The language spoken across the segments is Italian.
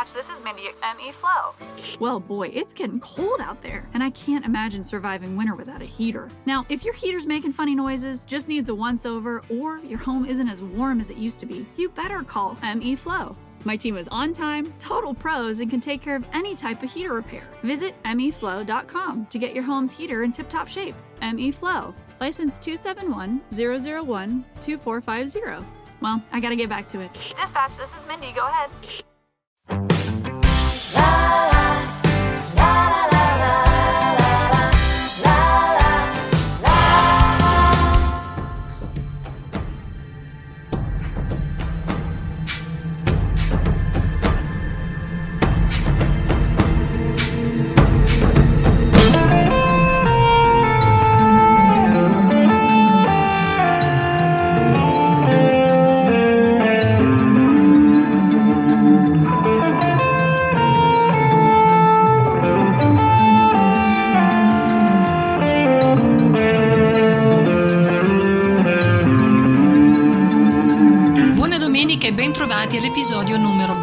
Dispatch, this is Mindy at ME Flow. Well, boy, it's getting cold out there, and I can't imagine surviving winter without a heater. Now, if your heater's making funny noises, just needs a once over, or your home isn't as warm as it used to be, you better call ME Flow. My team is on time, total pros, and can take care of any type of heater repair. Visit meflow.com to get your home's heater in tip top shape. ME Flow, license 271 001 2450. Well, I gotta get back to it. Dispatch, this is Mindy. Go ahead.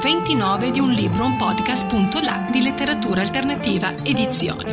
29 di Un libro, un podcast.la di letteratura alternativa edizioni.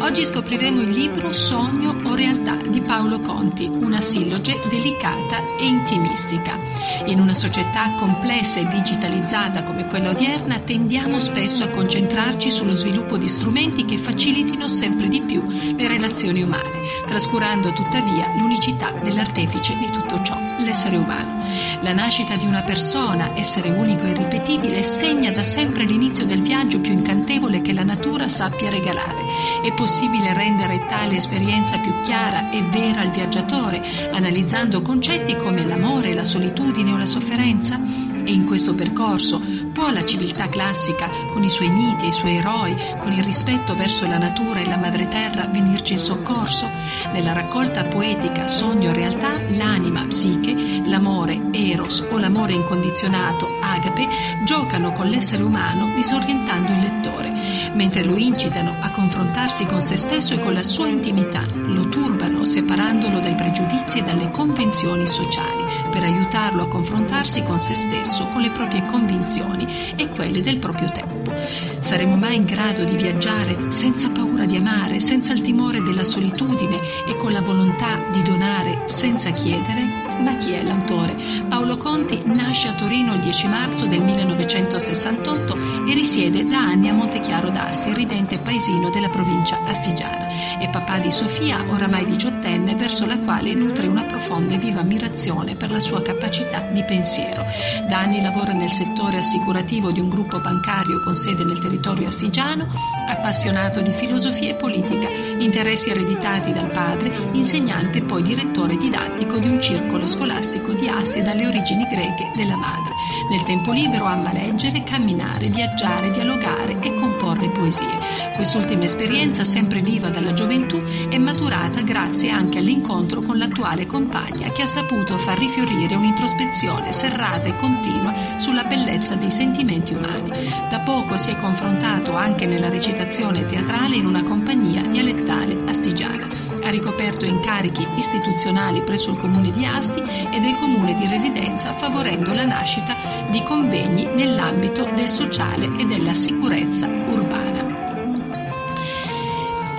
Oggi scopriremo il libro Sogno o realtà di Paolo Conti, una silloge delicata e intimistica. In una società complessa e digitalizzata come quella odierna tendiamo spesso a concentrarci sullo sviluppo di strumenti che facilitino sempre di più le relazioni umane, trascurando tuttavia l'unicità dell'artefice di tutto ciò, l'essere umano. La nascita di una persona, essere unico e irripetibile, segna da sempre l'inizio del viaggio più incantevole che la natura sappia regalare. È possibile rendere tale esperienza più chiara e vera al viaggiatore, analizzando concetti come l'amore, la solitudine o la sofferenza? E in questo percorso può la civiltà classica, con i suoi miti e i suoi eroi, con il rispetto verso la natura e la madre terra, venirci in soccorso? Nella raccolta poetica Sogno e realtà, l'anima, psiche, l'amore, eros o l'amore incondizionato, agape, giocano con l'essere umano disorientando il lettore, mentre lo incitano a confrontarsi con se stesso e con la sua intimità, lo turbano separandolo dai pregiudizi e dalle convenzioni sociali, per aiutarlo a confrontarsi con se stesso, con le proprie convinzioni e quelle del proprio tempo. Saremo mai in grado di viaggiare senza paura di amare, senza il timore della solitudine e con la volontà di donare senza chiedere? Ma chi è l'autore? Paolo Conti nasce a Torino il 10 marzo del 1968 e risiede da anni a Montechiaro d'Asti, ridente paesino della provincia astigiana. È papà di Sofia, oramai diciottenne, verso la quale nutre una profonda e viva ammirazione per la sua capacità di pensiero. Da anni lavora nel settore assicurativo di un gruppo bancario con sede nel territorio astigiano, appassionato di filosofia e politica, interessi ereditati dal padre, insegnante e poi direttore didattico di un circolo scolastico di Asti dalle origini greche della madre. Nel tempo libero ama leggere, camminare, viaggiare, dialogare e comporre poesie. Quest'ultima esperienza, sempre viva dalla gioventù, è maturata grazie anche all'incontro con l'attuale compagna che ha saputo far rifiorire un'introspezione serrata e continua sulla bellezza dei sentimenti umani. Da poco si è confrontato anche nella recitazione teatrale in una compagnia dialettale astigiana. Ha ricoperto incarichi istituzionali presso il comune di Asti e del comune di residenza, favorendo la nascita di convegni nell'ambito del sociale e della sicurezza urbana.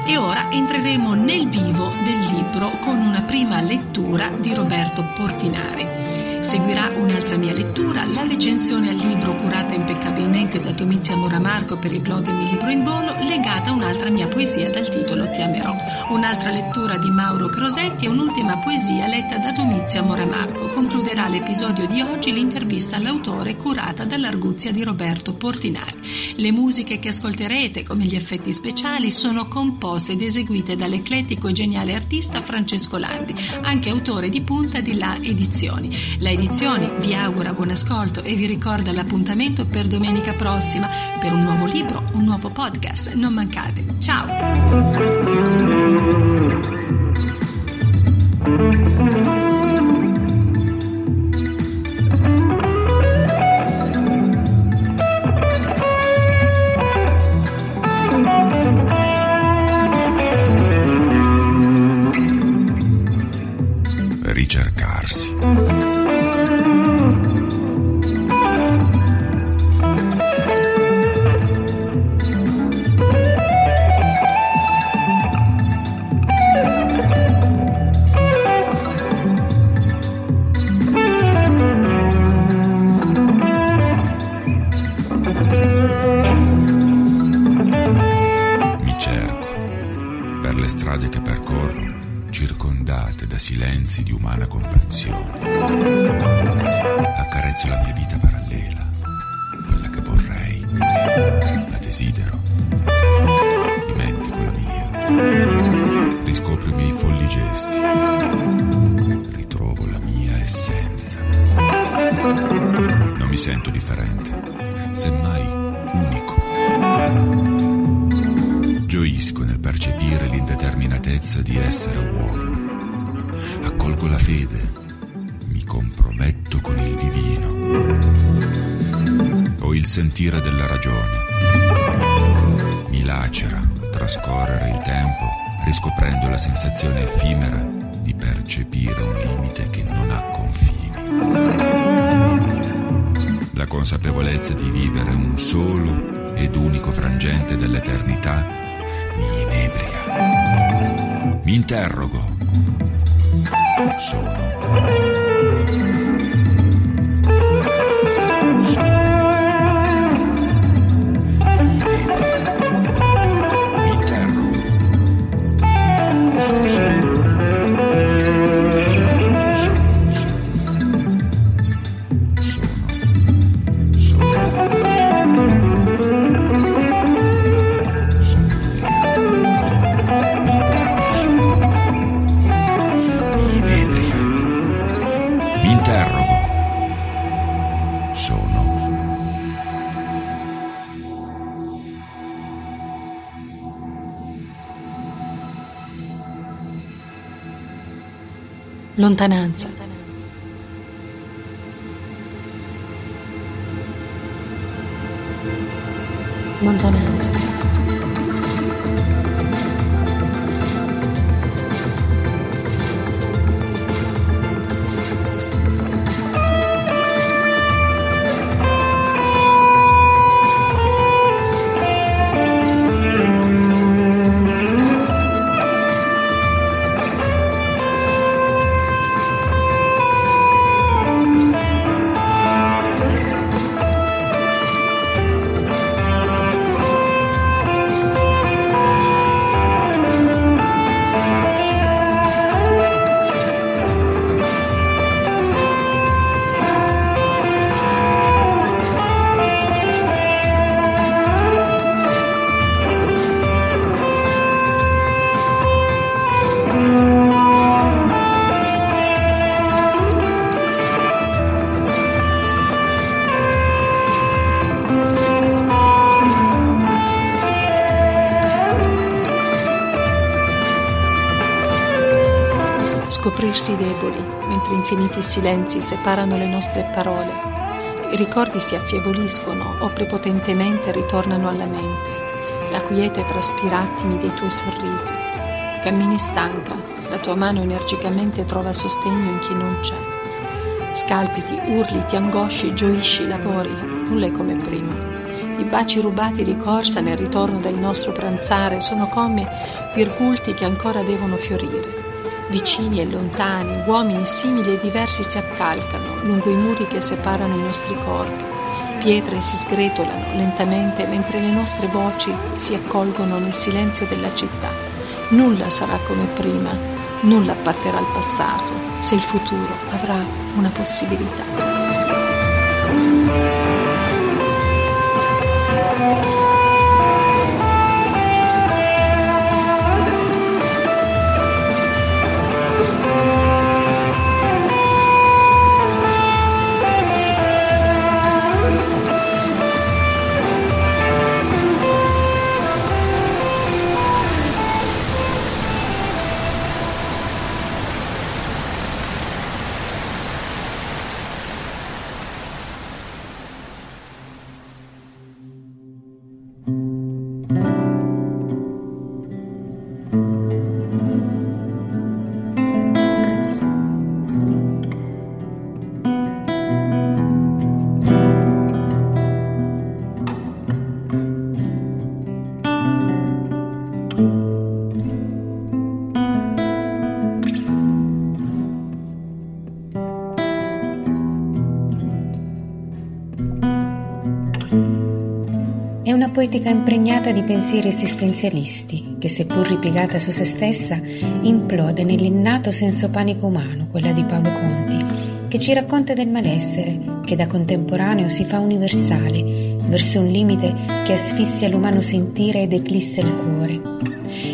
E ora entreremo nel vivo del libro con una prima lettura di Roberto Portinari. Seguirà un'altra mia lettura, la recensione al libro curata impeccabilmente da Domizia Moramarco per il blog Mi Libro in Volo, legata a un'altra mia poesia dal titolo Ti amerò. Un'altra lettura di Mauro Crosetti e un'ultima poesia letta da Domizia Moramarco. Concluderà l'episodio di oggi l'intervista all'autore curata dall'arguzia di Roberto Portinari. Le musiche che ascolterete, come gli effetti speciali, sono composte ed eseguite dall'eclettico e geniale artista Francesco Landi, anche autore di punta di La Edizioni. La Edizioni vi augura buon ascolto e vi ricorda l'appuntamento per domenica prossima per un nuovo libro, un nuovo podcast. Non mancate. Ciao! Ricercarsi. Circondate da silenzi di umana comprensione. Accarezzo la mia vita parallela, quella che vorrei, la desidero. Dimentico la mia. Riscopro i miei folli gesti. Ritrovo la mia essenza. Non mi sento differente, semmai unico. Gioisco nel percepire l'indeterminatezza di essere uomo. Accolgo la fede, mi comprometto con il divino. Ho il sentire della ragione. Mi lacera trascorrere il tempo riscoprendo la sensazione effimera di percepire un limite che non ha confini. La consapevolezza di vivere un solo ed unico frangente dell'eternità mi inebria. Mi interrogo. Sono. Mi interrogo. Sono. Lontananza. Lontananza. Mentre infiniti silenzi separano le nostre parole. I ricordi si affievoliscono o prepotentemente ritornano alla mente. La quiete traspira attimi dei tuoi sorrisi. Cammini stanca, la tua mano energicamente trova sostegno in chi non c'è. Scalpiti, urli, ti angosci, gioisci, lavori, nulla è come prima. I baci rubati di corsa nel ritorno del nostro pranzare sono come virgulti che ancora devono fiorire. Vicini e lontani, uomini simili e diversi si accalcano lungo i muri che separano i nostri corpi. Pietre si sgretolano lentamente mentre le nostre voci si accolgono nel silenzio della città. Nulla sarà come prima, nulla apparterà al passato, se il futuro avrà una possibilità. Poetica impregnata di pensieri esistenzialisti che, seppur ripiegata su se stessa, implode nell'innato senso panico umano, quella di Paolo Conti, che ci racconta del malessere che da contemporaneo si fa universale, verso un limite che asfissia l'umano sentire ed eclissa il cuore.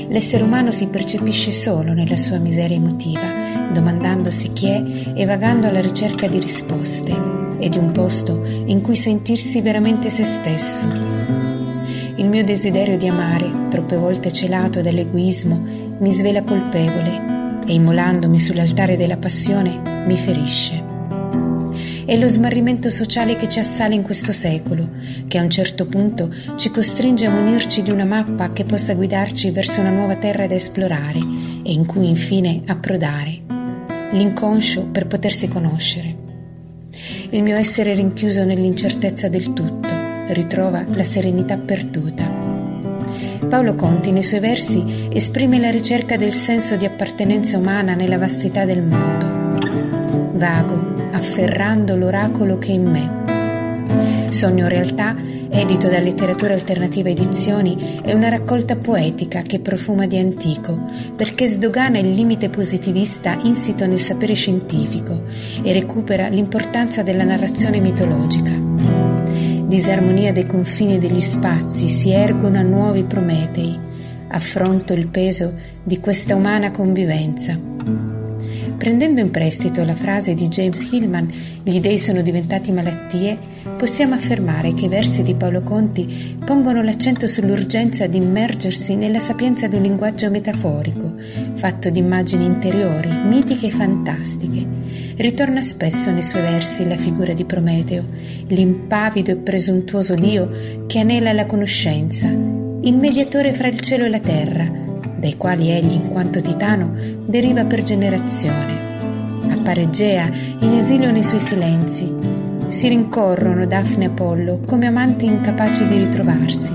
L'essere umano si percepisce solo nella sua miseria emotiva, domandandosi chi è e vagando alla ricerca di risposte e di un posto in cui sentirsi veramente se stesso il mio desiderio di amare, troppe volte celato dall'egoismo, mi svela colpevole e immolandomi sull'altare della passione mi ferisce. È lo smarrimento sociale che ci assale in questo secolo, che a un certo punto ci costringe a munirci di una mappa che possa guidarci verso una nuova terra da esplorare e in cui infine approdare. L'inconscio per potersi conoscere. Il mio essere rinchiuso nell'incertezza del tutto ritrova la serenità perduta. Paolo Conti nei suoi versi esprime la ricerca del senso di appartenenza umana nella vastità del mondo. Vago, afferrando l'oracolo che è in me. Sogno realtà, edito da Letteratura Alternativa Edizioni, è una raccolta poetica che profuma di antico, perché sdogana il limite positivista insito nel sapere scientifico e recupera l'importanza della narrazione mitologica disarmonia dei confini degli spazi, si ergono a nuovi Prometei, affronto il peso di questa umana convivenza. Prendendo in prestito la frase di James Hillman, gli dei sono diventati malattie, possiamo affermare che i versi di Paolo Conti pongono l'accento sull'urgenza di immergersi nella sapienza di un linguaggio metaforico, fatto di immagini interiori, mitiche e fantastiche, ritorna spesso nei suoi versi la figura di Prometeo, l'impavido e presuntuoso Dio che anela la conoscenza, il mediatore fra il cielo e la terra, dai quali egli, in quanto titano, deriva per generazione. Appare Gea in esilio nei suoi silenzi. Si rincorrono Daphne e Apollo come amanti incapaci di ritrovarsi.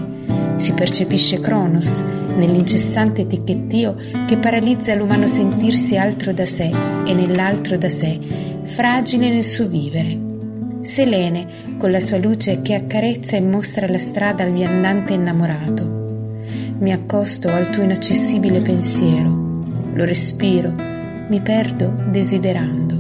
Si percepisce Cronos nell'incessante etichettio che paralizza l'umano sentirsi altro da sé e nell'altro da sé, fragile nel suo vivere. Selene, con la sua luce che accarezza e mostra la strada al viandante innamorato. Mi accosto al tuo inaccessibile pensiero, lo respiro, mi perdo desiderando.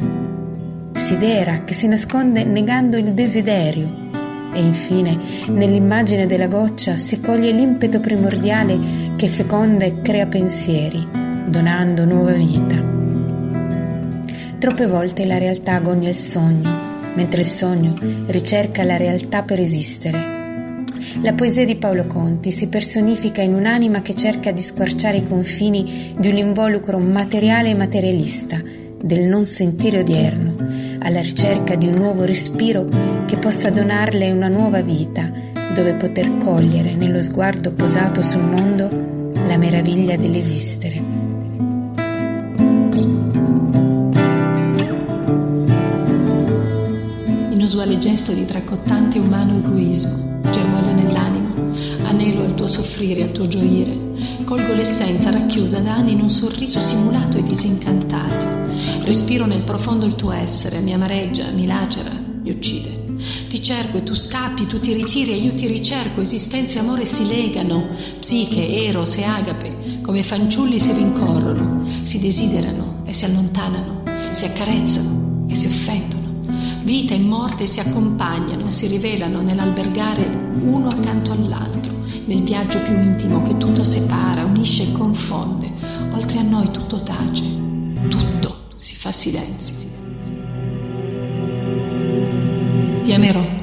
Sidera che si nasconde negando il desiderio e infine nell'immagine della goccia si coglie l'impeto primordiale che feconda e crea pensieri, donando nuova vita. Troppe volte la realtà agonia il sogno, mentre il sogno ricerca la realtà per esistere. La poesia di Paolo Conti si personifica in un'anima che cerca di squarciare i confini di un involucro materiale e materialista, del non sentire odierno, alla ricerca di un nuovo respiro che possa donarle una nuova vita, dove poter cogliere nello sguardo posato sul mondo la meraviglia dell'esistere. Inusuale gesto di tracottante umano egoismo, germoglia nell'anima, anelo al tuo soffrire, al tuo gioire, colgo l'essenza racchiusa da anni in un sorriso simulato e disincantato, respiro nel profondo il tuo essere, mi amareggia, mi lacera, mi uccide. Ti cerco e tu scappi, tu ti ritiri e io ti ricerco, esistenza e amore si legano, psiche, eros e agape, come fanciulli si rincorrono, si desiderano e si allontanano, si accarezzano e si offendono. Vita e morte si accompagnano, si rivelano nell'albergare uno accanto all'altro, nel viaggio più intimo che tutto separa, unisce e confonde. Oltre a noi tutto tace, tutto si fa silenzio. Ti amerò.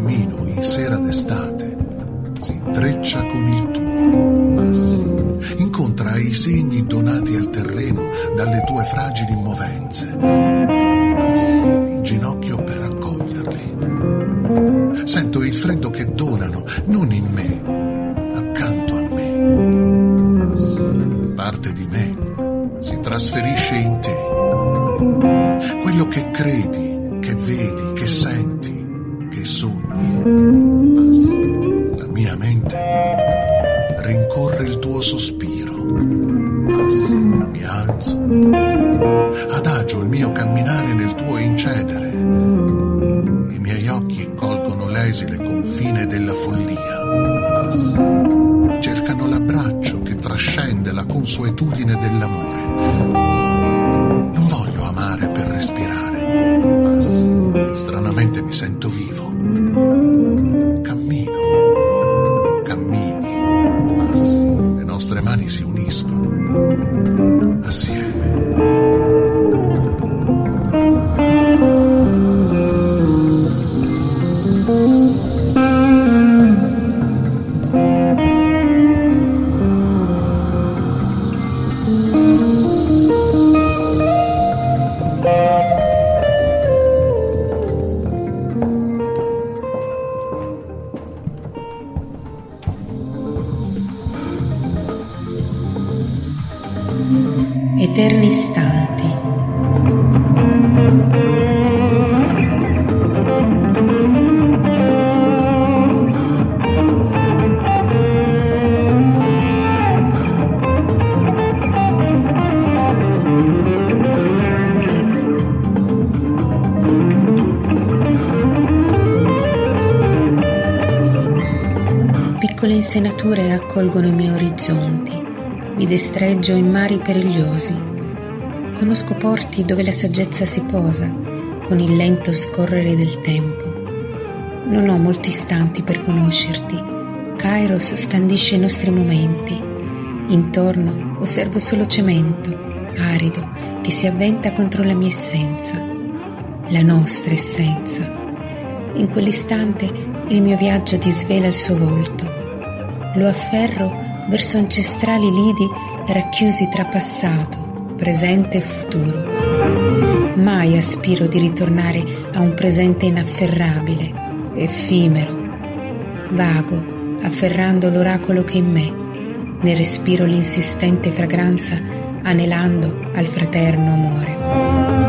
Cammino in sera d'estate si intreccia con il tuo. Incontra i segni donati al terreno dalle tue fragili movenze. In ginocchio per raccoglierli. Sento il freddo che donano, non in me, accanto a me. Parte di me si trasferisce Stranamente mi sento vivo. Piccole insenature accolgono i miei orizzonti. Mi destreggio in mari perigliosi. Conosco porti dove la saggezza si posa, con il lento scorrere del tempo. Non ho molti istanti per conoscerti. Kairos scandisce i nostri momenti. Intorno osservo solo cemento, arido, che si avventa contro la mia essenza, la nostra essenza. In quell'istante il mio viaggio disvela il suo volto. Lo afferro verso ancestrali lidi racchiusi tra passato, presente e futuro. Mai aspiro di ritornare a un presente inafferrabile, effimero. Vago, afferrando l'oracolo che in me, ne respiro l'insistente fragranza, anelando al fraterno amore.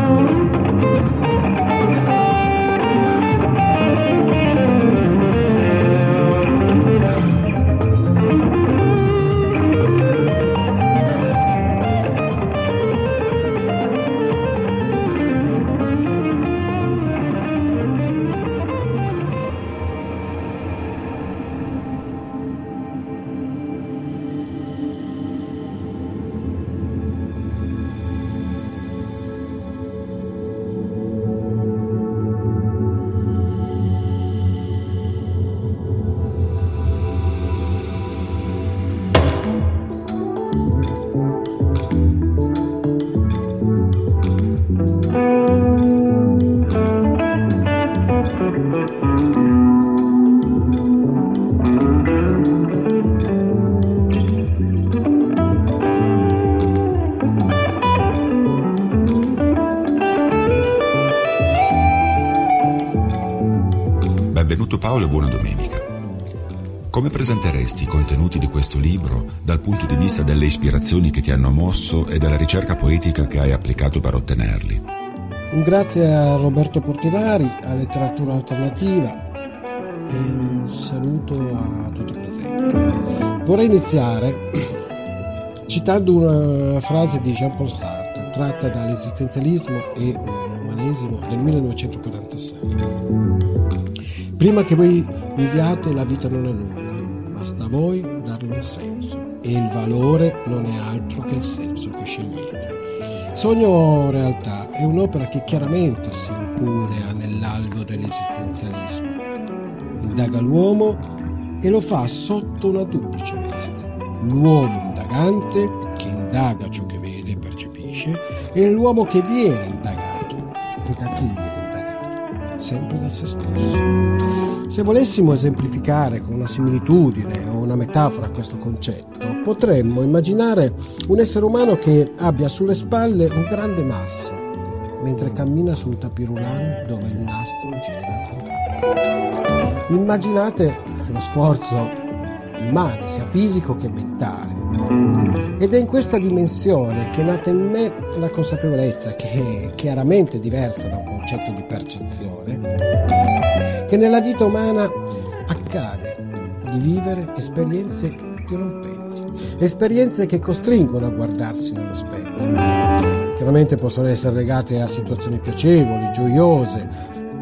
Benvenuto Paolo e buona domenica. Come presenteresti i contenuti di questo libro dal punto di vista delle ispirazioni che ti hanno mosso e della ricerca poetica che hai applicato per ottenerli? Un grazie a Roberto Portinari, a Letteratura Alternativa e un saluto a tutti i presenti. Vorrei iniziare citando una frase di Jean-Paul Sartre tratta dall'esistenzialismo e l'umanesimo del 1946. Prima che voi viviate la vita non è nulla, basta a voi darle un senso e il valore non è altro che il senso che scegliete. Sogno realtà è un'opera che chiaramente si incurea nell'alveo dell'esistenzialismo. Indaga l'uomo e lo fa sotto una duplice veste. l'uomo indagante che indaga ciò che vede e percepisce e l'uomo che viene indagato e da chi viene sempre da se stesso. Se volessimo esemplificare con una similitudine o una metafora questo concetto, potremmo immaginare un essere umano che abbia sulle spalle un grande masso mentre cammina su un tapirulan dove il nastro gira al contrario. Immaginate lo sforzo immane, sia fisico che mentale. Ed è in questa dimensione che è nata in me la consapevolezza, che è chiaramente diversa da un concetto di percezione, che nella vita umana accade di vivere esperienze dirompenti, esperienze che costringono a guardarsi nello specchio Chiaramente possono essere legate a situazioni piacevoli, gioiose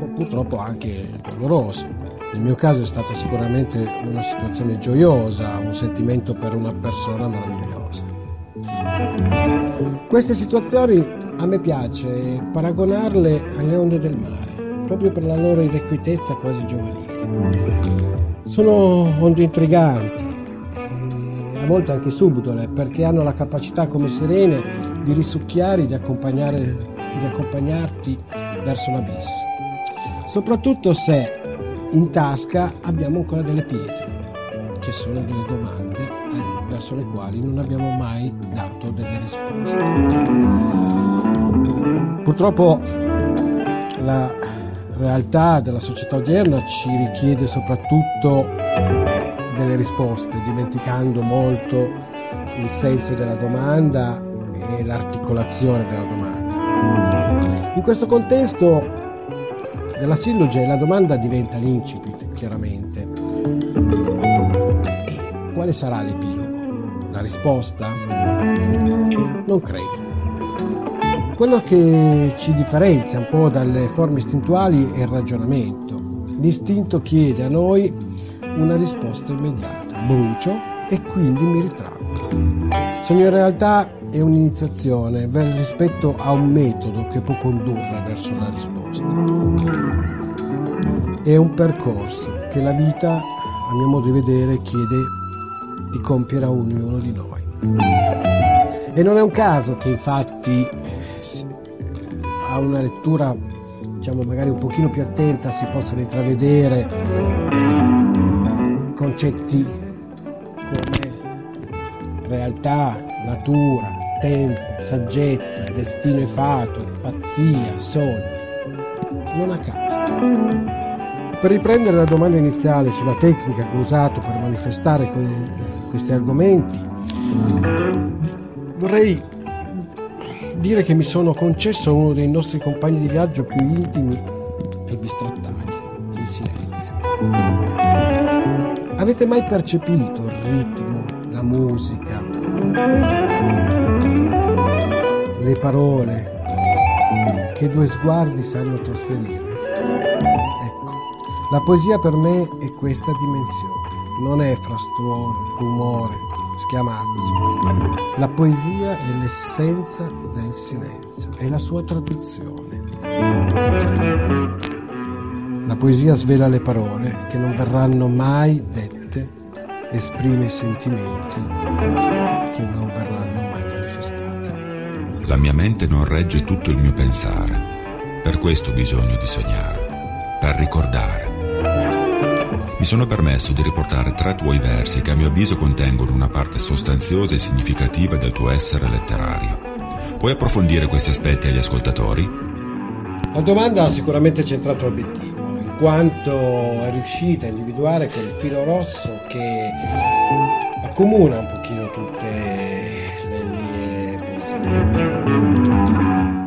o purtroppo anche dolorose. Nel mio caso è stata sicuramente una situazione gioiosa, un sentimento per una persona meravigliosa. Queste situazioni a me piace paragonarle alle onde del mare, proprio per la loro irrequietezza quasi giovanile. Sono onde intriganti, a volte anche subdole, perché hanno la capacità come sirene di risucchiare, di, di accompagnarti verso l'abisso. Soprattutto se in tasca abbiamo ancora delle pietre, che sono delle domande verso le quali non abbiamo mai dato delle risposte. Purtroppo la realtà della società odierna ci richiede soprattutto delle risposte, dimenticando molto il senso della domanda e l'articolazione della domanda. In questo contesto della silloge la domanda diventa l'incipit, chiaramente. E quale sarà l'epilogo? La risposta? Non credo. Quello che ci differenzia un po' dalle forme istintuali è il ragionamento. L'istinto chiede a noi una risposta immediata. Brucio e quindi mi ritraggo. Sono in realtà è un'iniziazione rispetto a un metodo che può condurre verso la risposta. È un percorso che la vita, a mio modo di vedere, chiede di compiere a ognuno di noi. E non è un caso che infatti a una lettura diciamo magari un pochino più attenta si possano intravedere concetti come realtà, natura, tempo, saggezza, destino e fato, pazzia, sogni. Non a caso. Per riprendere la domanda iniziale sulla tecnica che ho usato per manifestare que- questi argomenti, vorrei dire che mi sono concesso uno dei nostri compagni di viaggio più intimi e distrattati, il silenzio. Avete mai percepito il ritmo, la musica, le parole che due sguardi sanno trasferire. Ecco, la poesia per me è questa dimensione, non è frastuono, rumore, schiamazzo. La poesia è l'essenza del silenzio, è la sua traduzione. La poesia svela le parole che non verranno mai dette, esprime i sentimenti che non verranno mai. La mia mente non regge tutto il mio pensare, per questo ho bisogno di sognare, per ricordare. Mi sono permesso di riportare tre tuoi versi che a mio avviso contengono una parte sostanziosa e significativa del tuo essere letterario. Puoi approfondire questi aspetti agli ascoltatori? La domanda ha sicuramente centrato l'obiettivo, in quanto è riuscita a individuare quel filo rosso che accomuna un pochino tutte le mie poesie.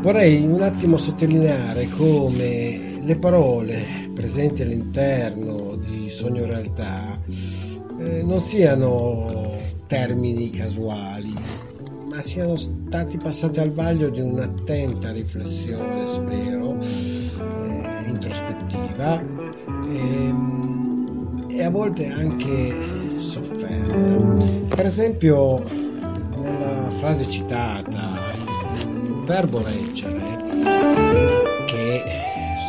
Vorrei un attimo sottolineare come le parole presenti all'interno di Sogno Realtà eh, non siano termini casuali, ma siano stati passati al vaglio di un'attenta riflessione, spero, eh, introspettiva e, ehm, e a volte anche sofferta. Per esempio, nella frase citata, verbo leggere, che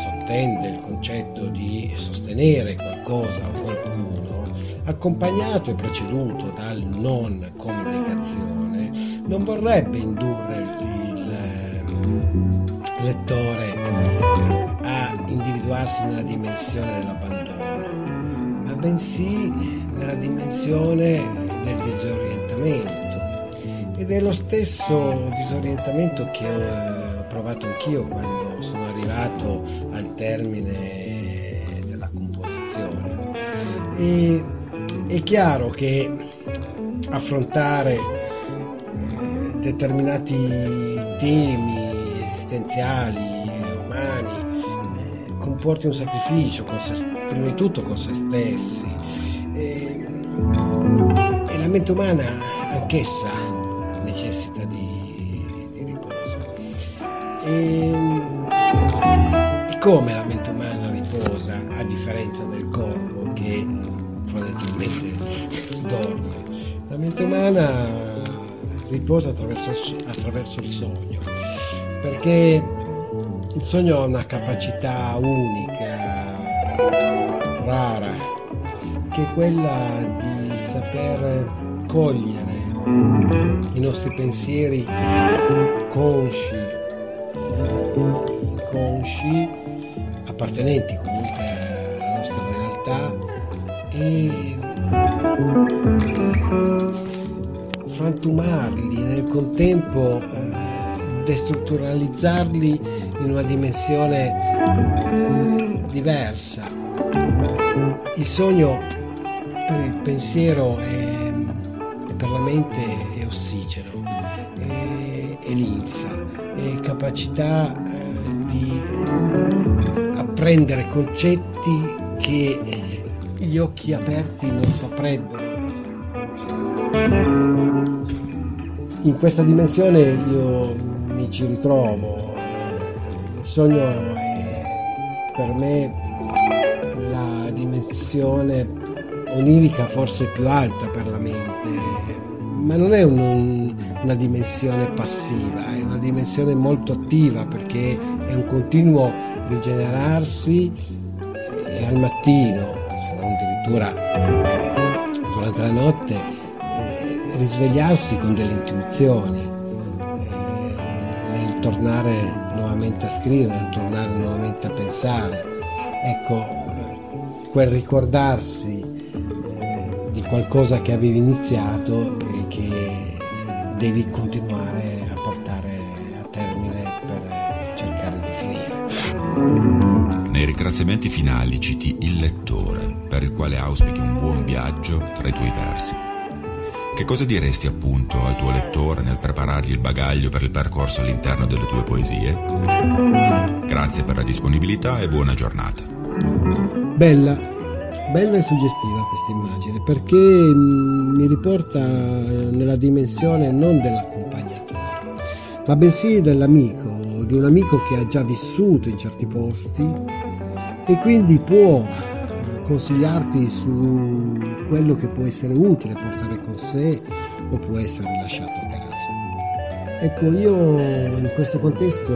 sottende il concetto di sostenere qualcosa o qualcuno, accompagnato e preceduto dal non comunicazione, non vorrebbe indurre il eh, lettore a individuarsi nella dimensione dell'abbandono, ma bensì nella dimensione del disorientamento. Ed è lo stesso disorientamento che ho provato anch'io quando sono arrivato al termine della composizione. E è chiaro che affrontare eh, determinati temi esistenziali, umani, eh, comporti un sacrificio, se, prima di tutto con se stessi. E, e la mente umana anch'essa E, e come la mente umana riposa a differenza del corpo che fondamentalmente dorme. La mente umana riposa attraverso, attraverso il sogno, perché il sogno ha una capacità unica, rara, che è quella di saper cogliere i nostri pensieri consci, inconsci, appartenenti comunque alla nostra realtà e frantumarli, nel contempo eh, destrutturalizzarli in una dimensione eh, diversa. Il sogno per il pensiero e per la mente è ossigeno, capacità eh, di apprendere concetti che gli occhi aperti non saprebbero. In questa dimensione io mi ci ritrovo. Il sogno è per me la dimensione onirica forse più alta per la mente, ma non è un, una dimensione passiva, è una dimensione molto attiva perché è un continuo rigenerarsi e al mattino addirittura durante la notte eh, risvegliarsi con delle intuizioni, eh, nel tornare nuovamente a scrivere, nel tornare nuovamente a pensare. Ecco, quel ricordarsi eh, di qualcosa che avevi iniziato e che devi continuare a portare a termine per cercare di finire. Nei ringraziamenti finali citi il lettore per il quale auspichi un buon viaggio tra i tuoi versi. Che cosa diresti appunto al tuo lettore nel preparargli il bagaglio per il percorso all'interno delle tue poesie? Grazie per la disponibilità e buona giornata. Bella, bella e suggestiva questa immagine perché mm, mi riporta nella dimensione non dell'accompagnatore, ma bensì dell'amico, di un amico che ha già vissuto in certi posti e quindi può consigliarti su quello che può essere utile portare con sé o può essere lasciato a casa. Ecco, io in questo contesto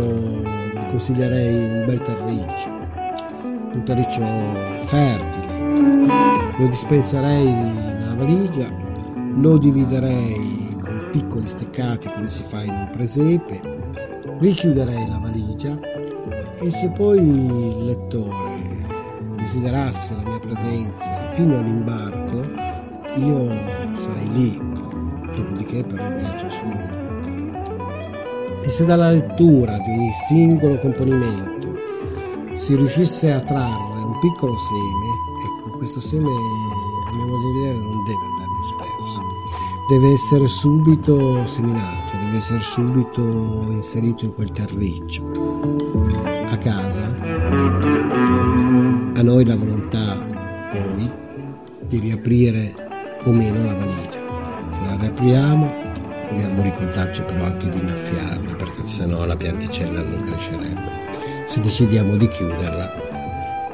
consiglierei un bel terriccio, un terriccio fertile, lo dispenserei nella valigia, lo dividerei con piccoli steccati come si fa in un presepe, richiuderei la valigia e se poi il lettore desiderasse la mia presenza fino all'imbarco, io sarei lì, dopodiché per il viaggio suo. E se dalla lettura di ogni singolo componimento si riuscisse a trarre un piccolo seme, questo seme a mio modo di vedere non deve andare disperso, deve essere subito seminato, deve essere subito inserito in quel terriccio. A casa a noi la volontà poi di riaprire o meno la valigia. Se la riapriamo dobbiamo ricordarci però anche di innaffiarla perché sennò la pianticella non crescerebbe. Se decidiamo di chiuderla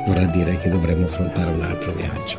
vorrà dire che dovremo affrontare un altro viaggio.